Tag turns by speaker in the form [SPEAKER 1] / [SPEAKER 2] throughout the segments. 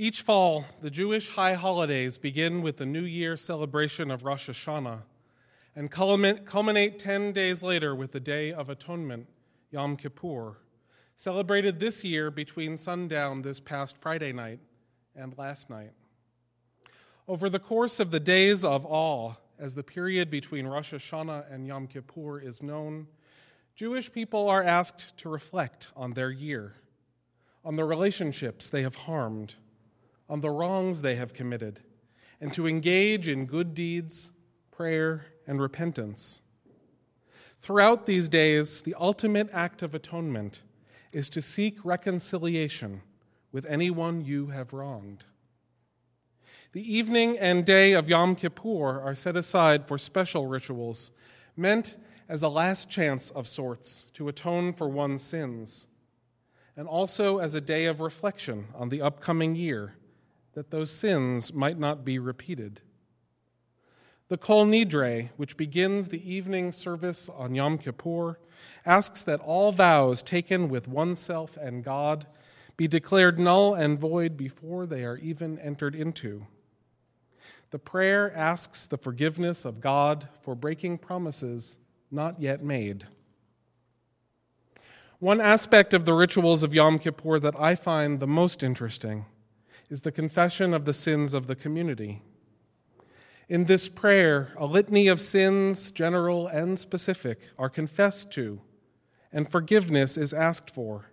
[SPEAKER 1] Each fall, the Jewish high holidays begin with the New Year celebration of Rosh Hashanah and culminate 10 days later with the Day of Atonement, Yom Kippur, celebrated this year between sundown this past Friday night and last night. Over the course of the days of awe, as the period between Rosh Hashanah and Yom Kippur is known, Jewish people are asked to reflect on their year, on the relationships they have harmed on the wrongs they have committed, and to engage in good deeds, prayer, and repentance. Throughout these days, the ultimate act of atonement is to seek reconciliation with anyone you have wronged. The evening and day of Yom Kippur are set aside for special rituals, meant as a last chance of sorts to atone for one's sins, and also as a day of reflection on the upcoming year that those sins might not be repeated. The Kol Nidre, which begins the evening service on Yom Kippur, asks that all vows taken with oneself and God be declared null and void before they are even entered into. The prayer asks the forgiveness of God for breaking promises not yet made. One aspect of the rituals of Yom Kippur that I find the most interesting is the confession of the sins of the community. In this prayer, a litany of sins, general and specific, are confessed to, and forgiveness is asked for.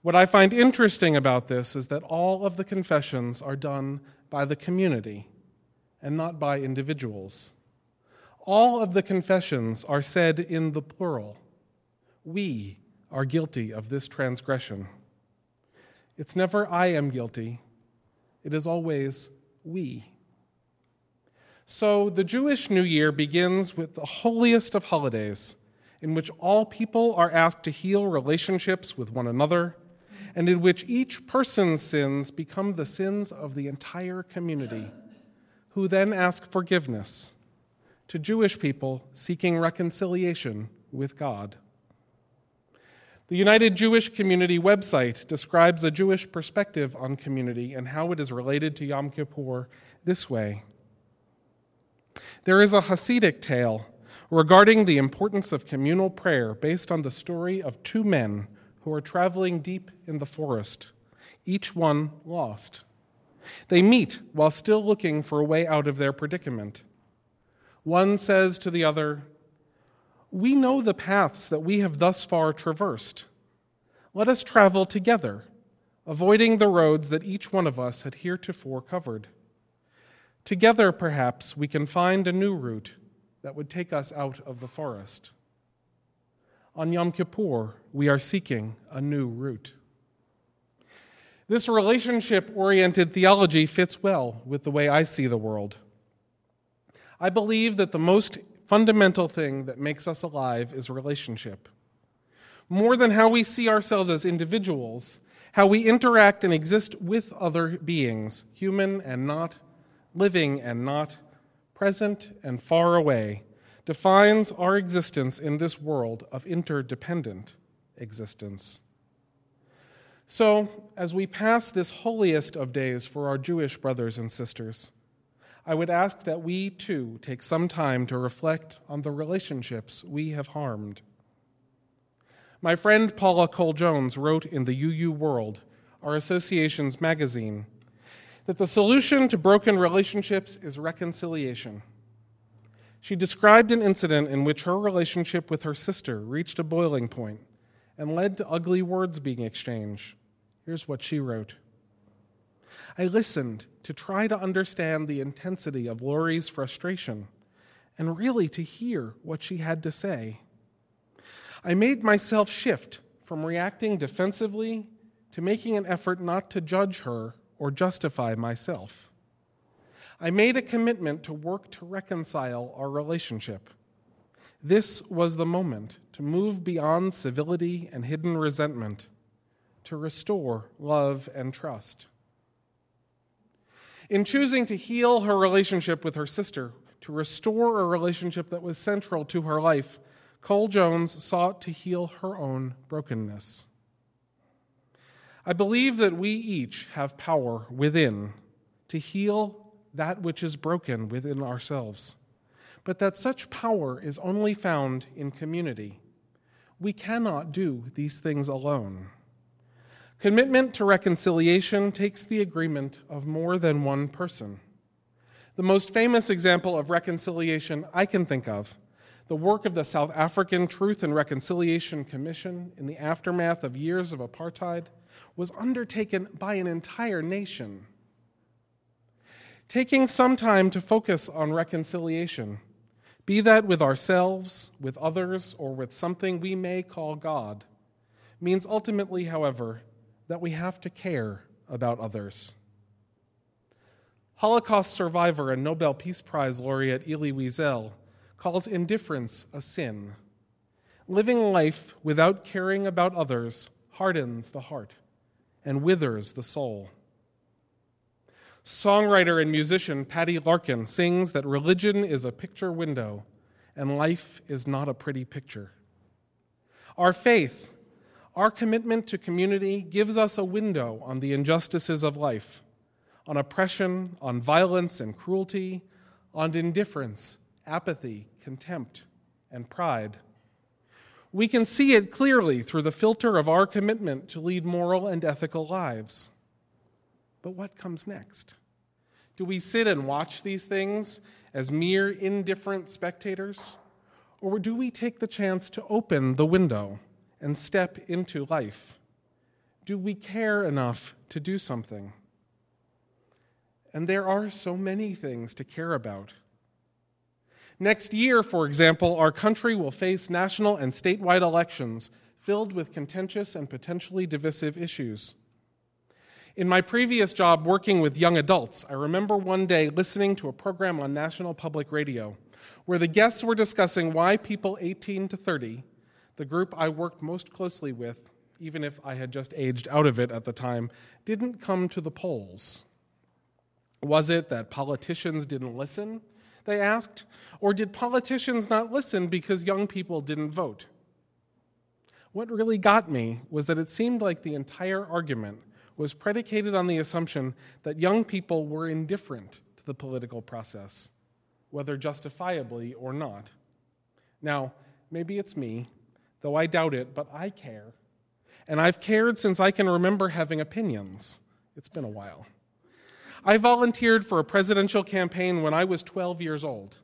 [SPEAKER 1] What I find interesting about this is that all of the confessions are done by the community and not by individuals. All of the confessions are said in the plural. We are guilty of this transgression. It's never I am guilty, it is always we. So the Jewish New Year begins with the holiest of holidays, in which all people are asked to heal relationships with one another, and in which each person's sins become the sins of the entire community, who then ask forgiveness to Jewish people seeking reconciliation with God. The United Jewish Community website describes a Jewish perspective on community and how it is related to Yom Kippur this way. There is a Hasidic tale regarding the importance of communal prayer based on the story of two men who are traveling deep in the forest, each one lost. They meet while still looking for a way out of their predicament. One says to the other, we know the paths that we have thus far traversed. Let us travel together, avoiding the roads that each one of us had heretofore covered. Together, perhaps, we can find a new route that would take us out of the forest. On Yom Kippur, we are seeking a new route. This relationship oriented theology fits well with the way I see the world. I believe that the most fundamental thing that makes us alive is relationship. More than how we see ourselves as individuals, how we interact and exist with other beings, human and not, living and not, present and far away, defines our existence in this world of interdependent existence. So, as we pass this holiest of days for our Jewish brothers and sisters, I would ask that we too take some time to reflect on the relationships we have harmed. My friend Paula Cole Jones wrote in the UU World, our association's magazine, that the solution to broken relationships is reconciliation. She described an incident in which her relationship with her sister reached a boiling point and led to ugly words being exchanged. Here's what she wrote. I listened to try to understand the intensity of Lori's frustration and really to hear what she had to say. I made myself shift from reacting defensively to making an effort not to judge her or justify myself. I made a commitment to work to reconcile our relationship. This was the moment to move beyond civility and hidden resentment, to restore love and trust. In choosing to heal her relationship with her sister, to restore a relationship that was central to her life, Cole Jones sought to heal her own brokenness. I believe that we each have power within to heal that which is broken within ourselves, but that such power is only found in community. We cannot do these things alone. Commitment to reconciliation takes the agreement of more than one person. The most famous example of reconciliation I can think of, the work of the South African Truth and Reconciliation Commission in the aftermath of years of apartheid, was undertaken by an entire nation. Taking some time to focus on reconciliation, be that with ourselves, with others, or with something we may call God, means ultimately, however, that we have to care about others. Holocaust survivor and Nobel Peace Prize laureate Elie Wiesel calls indifference a sin. Living life without caring about others hardens the heart and withers the soul. Songwriter and musician Patty Larkin sings that religion is a picture window and life is not a pretty picture. Our faith, our commitment to community gives us a window on the injustices of life, on oppression, on violence and cruelty, on indifference, apathy, contempt, and pride. We can see it clearly through the filter of our commitment to lead moral and ethical lives. But what comes next? Do we sit and watch these things as mere indifferent spectators? Or do we take the chance to open the window and step into life? Do we care enough to do something? And there are so many things to care about. Next year, for example, our country will face national and statewide elections filled with contentious and potentially divisive issues. In my previous job working with young adults, I remember one day listening to a program on National Public Radio where the guests were discussing why people 18 to 30, the group I worked most closely with, even if I had just aged out of it at the time, didn't come to the polls. Was it that politicians didn't listen? They asked. Or did politicians not listen because young people didn't vote? What really got me was that it seemed like the entire argument was predicated on the assumption that young people were indifferent to the political process, whether justifiably or not. Now, maybe it's me, though I doubt it, but I care. And I've cared since I can remember having opinions. It's been a while. I volunteered for a presidential campaign when I was 12 years old.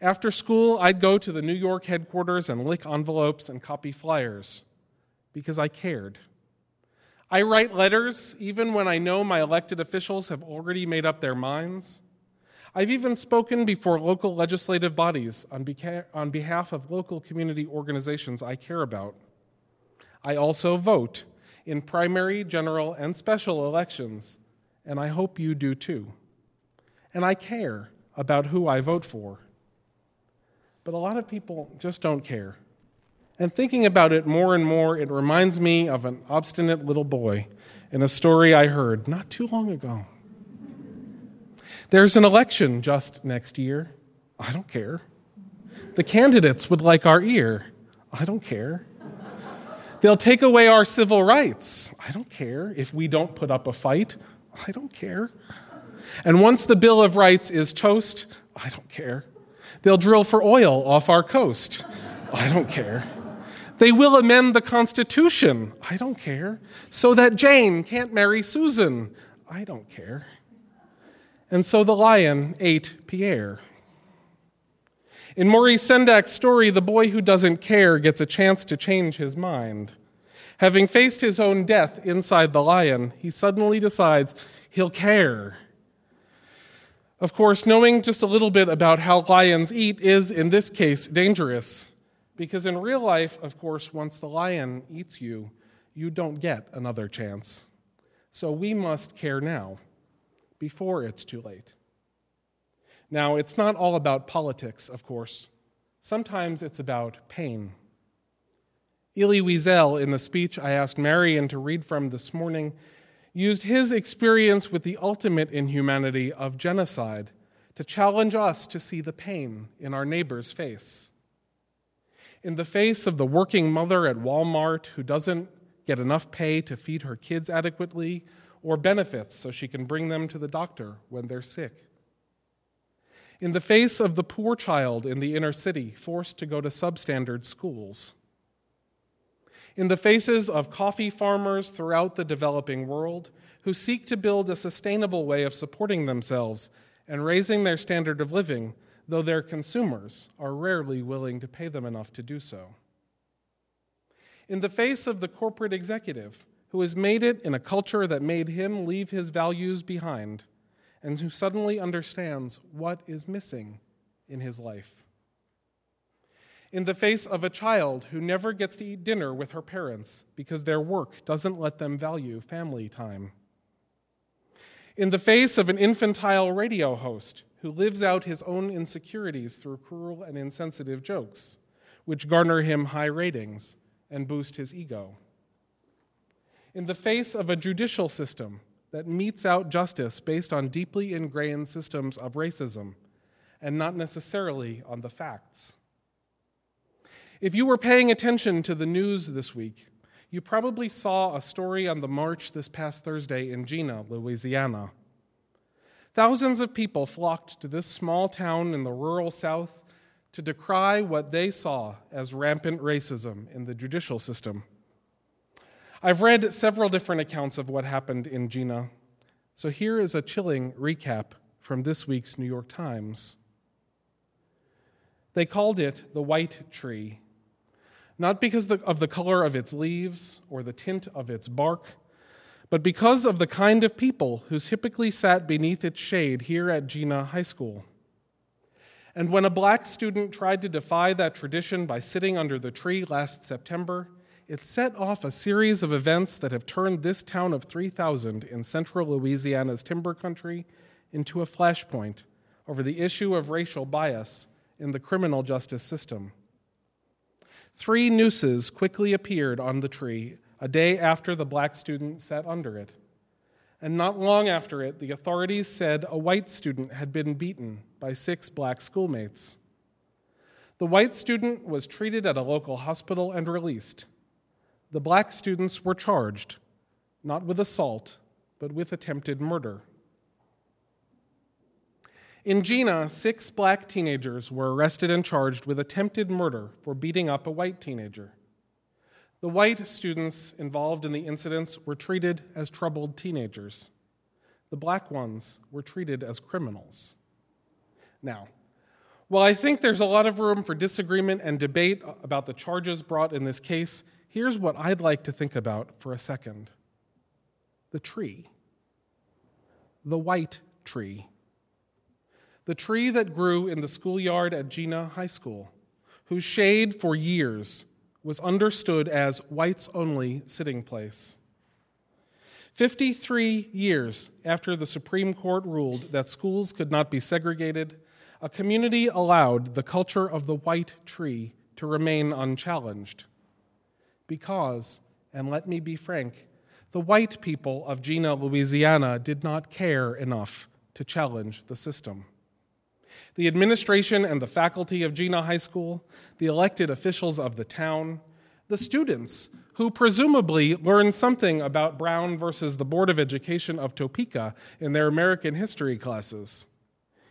[SPEAKER 1] After school, I'd go to the New York headquarters and lick envelopes and copy flyers because I cared. I write letters even when I know my elected officials have already made up their minds. I've even spoken before local legislative bodies on, beca- on behalf of local community organizations I care about. I also vote in primary, general, and special elections, and I hope you do too. And I care about who I vote for. But a lot of people just don't care. And thinking about it more and more, it reminds me of an obstinate little boy in a story I heard not too long ago. There's an election just next year. I don't care. The candidates would like our ear. I don't care. They'll take away our civil rights. I don't care if we don't put up a fight. I don't care. And once the Bill of Rights is toast, I don't care. They'll drill for oil off our coast. I don't care. They will amend the Constitution. I don't care. So that Jane can't marry Susan. I don't care. And so the lion ate Pierre. In Maurice Sendak's story, the boy who doesn't care gets a chance to change his mind. Having faced his own death inside the lion, he suddenly decides he'll care. Of course, knowing just a little bit about how lions eat is, in this case, dangerous. Because in real life, of course, once the lion eats you, you don't get another chance. So we must care now, before it's too late. Now, it's not all about politics, of course. Sometimes it's about pain. Elie Wiesel, in the speech I asked Marion to read from this morning, used his experience with the ultimate inhumanity of genocide to challenge us to see the pain in our neighbor's face in the face of the working mother at Walmart who doesn't get enough pay to feed her kids adequately, or benefits so she can bring them to the doctor when they're sick. In the face of the poor child in the inner city forced to go to substandard schools. In the faces of coffee farmers throughout the developing world who seek to build a sustainable way of supporting themselves and raising their standard of living, though their consumers are rarely willing to pay them enough to do so. In the face of the corporate executive who has made it in a culture that made him leave his values behind, and who suddenly understands what is missing in his life. In the face of a child who never gets to eat dinner with her parents because their work doesn't let them value family time. In the face of an infantile radio host who lives out his own insecurities through cruel and insensitive jokes, which garner him high ratings and boost his ego in the face of a judicial system that metes out justice based on deeply ingrained systems of racism and not necessarily on the facts. If you were paying attention to the news this week, you probably saw a story on the march this past Thursday in Jena, Louisiana. Thousands of people flocked to this small town in the rural South to decry what they saw as rampant racism in the judicial system. I've read several different accounts of what happened in Jena, so here is a chilling recap from this week's New York Times. They called it the white tree, not because of the color of its leaves or the tint of its bark, but because of the kind of people who typically sat beneath its shade here at Jena High School. And when a black student tried to defy that tradition by sitting under the tree last September, it set off a series of events that have turned this town of 3,000 in central Louisiana's timber country into a flashpoint over the issue of racial bias in the criminal justice system. Three nooses quickly appeared on the tree a day after the black student sat under it. And not long after it, the authorities said a white student had been beaten by six black schoolmates. The white student was treated at a local hospital and released the black students were charged not with assault, but with attempted murder. In Jena, six black teenagers were arrested and charged with attempted murder for beating up a white teenager. The white students involved in the incidents were treated as troubled teenagers. The black ones were treated as criminals. Now, while I think there's a lot of room for disagreement and debate about the charges brought in this case, Here's what I'd like to think about for a second. The tree, the white tree, the tree that grew in the schoolyard at Jena High School, whose shade for years was understood as whites only sitting place. 53 years after the Supreme Court ruled that schools could not be segregated, a community allowed the culture of the white tree to remain unchallenged because, and let me be frank, the white people of Jena, Louisiana did not care enough to challenge the system. The administration and the faculty of Jena High School, the elected officials of the town, the students who presumably learned something about Brown versus the Board of Education of Topeka in their American history classes,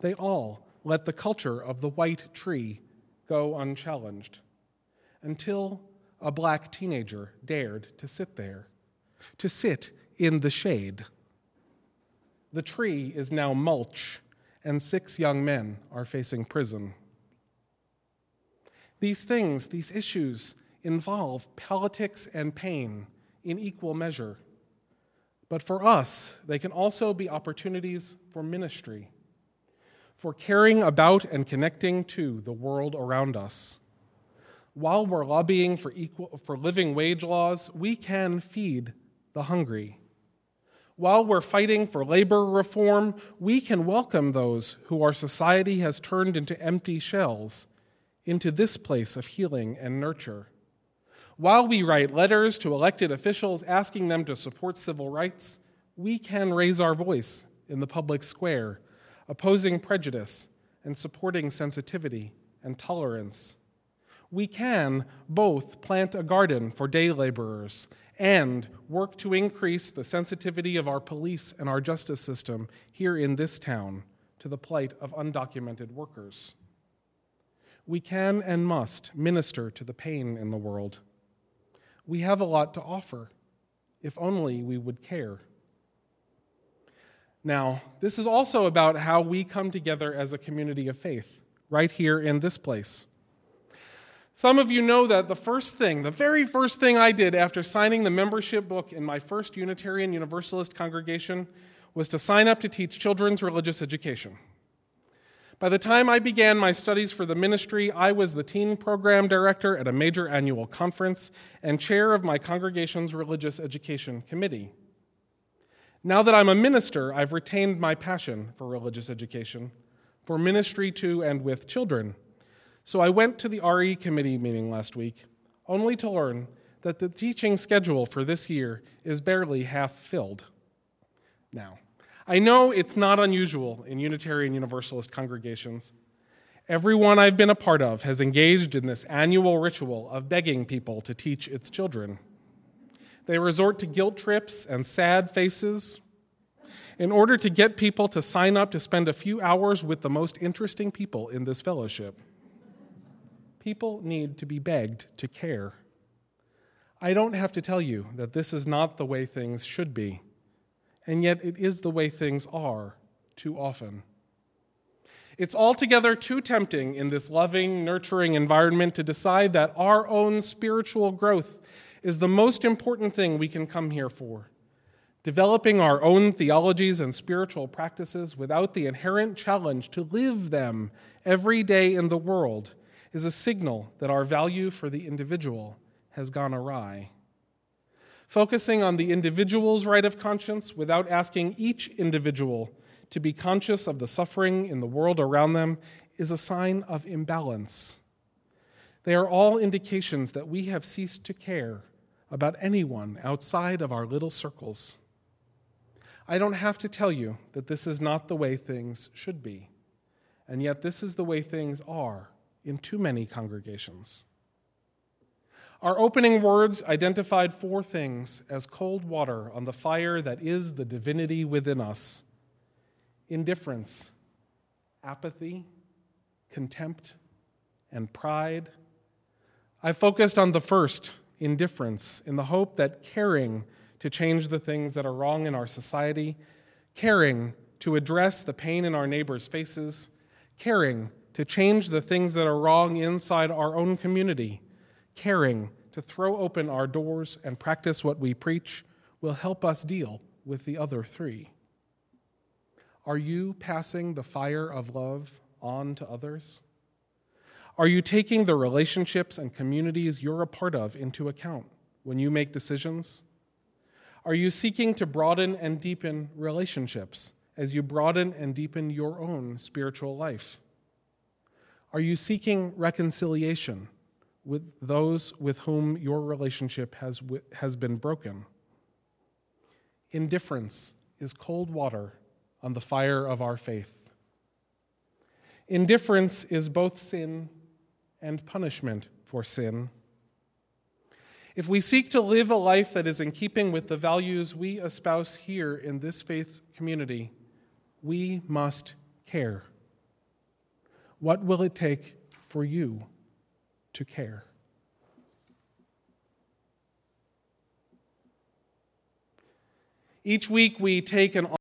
[SPEAKER 1] they all let the culture of the white tree go unchallenged until a black teenager dared to sit there, to sit in the shade. The tree is now mulch, and six young men are facing prison. These things, these issues, involve politics and pain in equal measure. But for us, they can also be opportunities for ministry, for caring about and connecting to the world around us while we're lobbying for, equal, for living wage laws, we can feed the hungry. While we're fighting for labor reform, we can welcome those who our society has turned into empty shells into this place of healing and nurture. While we write letters to elected officials asking them to support civil rights, we can raise our voice in the public square, opposing prejudice and supporting sensitivity and tolerance we can both plant a garden for day laborers and work to increase the sensitivity of our police and our justice system here in this town to the plight of undocumented workers. We can and must minister to the pain in the world. We have a lot to offer, if only we would care. Now, this is also about how we come together as a community of faith, right here in this place. Some of you know that the first thing, the very first thing I did after signing the membership book in my first Unitarian Universalist congregation was to sign up to teach children's religious education. By the time I began my studies for the ministry, I was the teen program director at a major annual conference and chair of my congregation's religious education committee. Now that I'm a minister, I've retained my passion for religious education, for ministry to and with children. So I went to the RE committee meeting last week, only to learn that the teaching schedule for this year is barely half filled. Now, I know it's not unusual in Unitarian Universalist congregations. Everyone I've been a part of has engaged in this annual ritual of begging people to teach its children. They resort to guilt trips and sad faces in order to get people to sign up to spend a few hours with the most interesting people in this fellowship. People need to be begged to care. I don't have to tell you that this is not the way things should be, and yet it is the way things are too often. It's altogether too tempting in this loving, nurturing environment to decide that our own spiritual growth is the most important thing we can come here for. Developing our own theologies and spiritual practices without the inherent challenge to live them every day in the world is a signal that our value for the individual has gone awry. Focusing on the individual's right of conscience without asking each individual to be conscious of the suffering in the world around them is a sign of imbalance. They are all indications that we have ceased to care about anyone outside of our little circles. I don't have to tell you that this is not the way things should be, and yet this is the way things are in too many congregations. Our opening words identified four things as cold water on the fire that is the divinity within us indifference, apathy, contempt, and pride. I focused on the first indifference in the hope that caring to change the things that are wrong in our society, caring to address the pain in our neighbors' faces, caring to change the things that are wrong inside our own community, caring to throw open our doors and practice what we preach will help us deal with the other three. Are you passing the fire of love on to others? Are you taking the relationships and communities you're a part of into account when you make decisions? Are you seeking to broaden and deepen relationships as you broaden and deepen your own spiritual life? Are you seeking reconciliation with those with whom your relationship has, has been broken? Indifference is cold water on the fire of our faith. Indifference is both sin and punishment for sin. If we seek to live a life that is in keeping with the values we espouse here in this faith community, we must care. What will it take for you to care? Each week we take an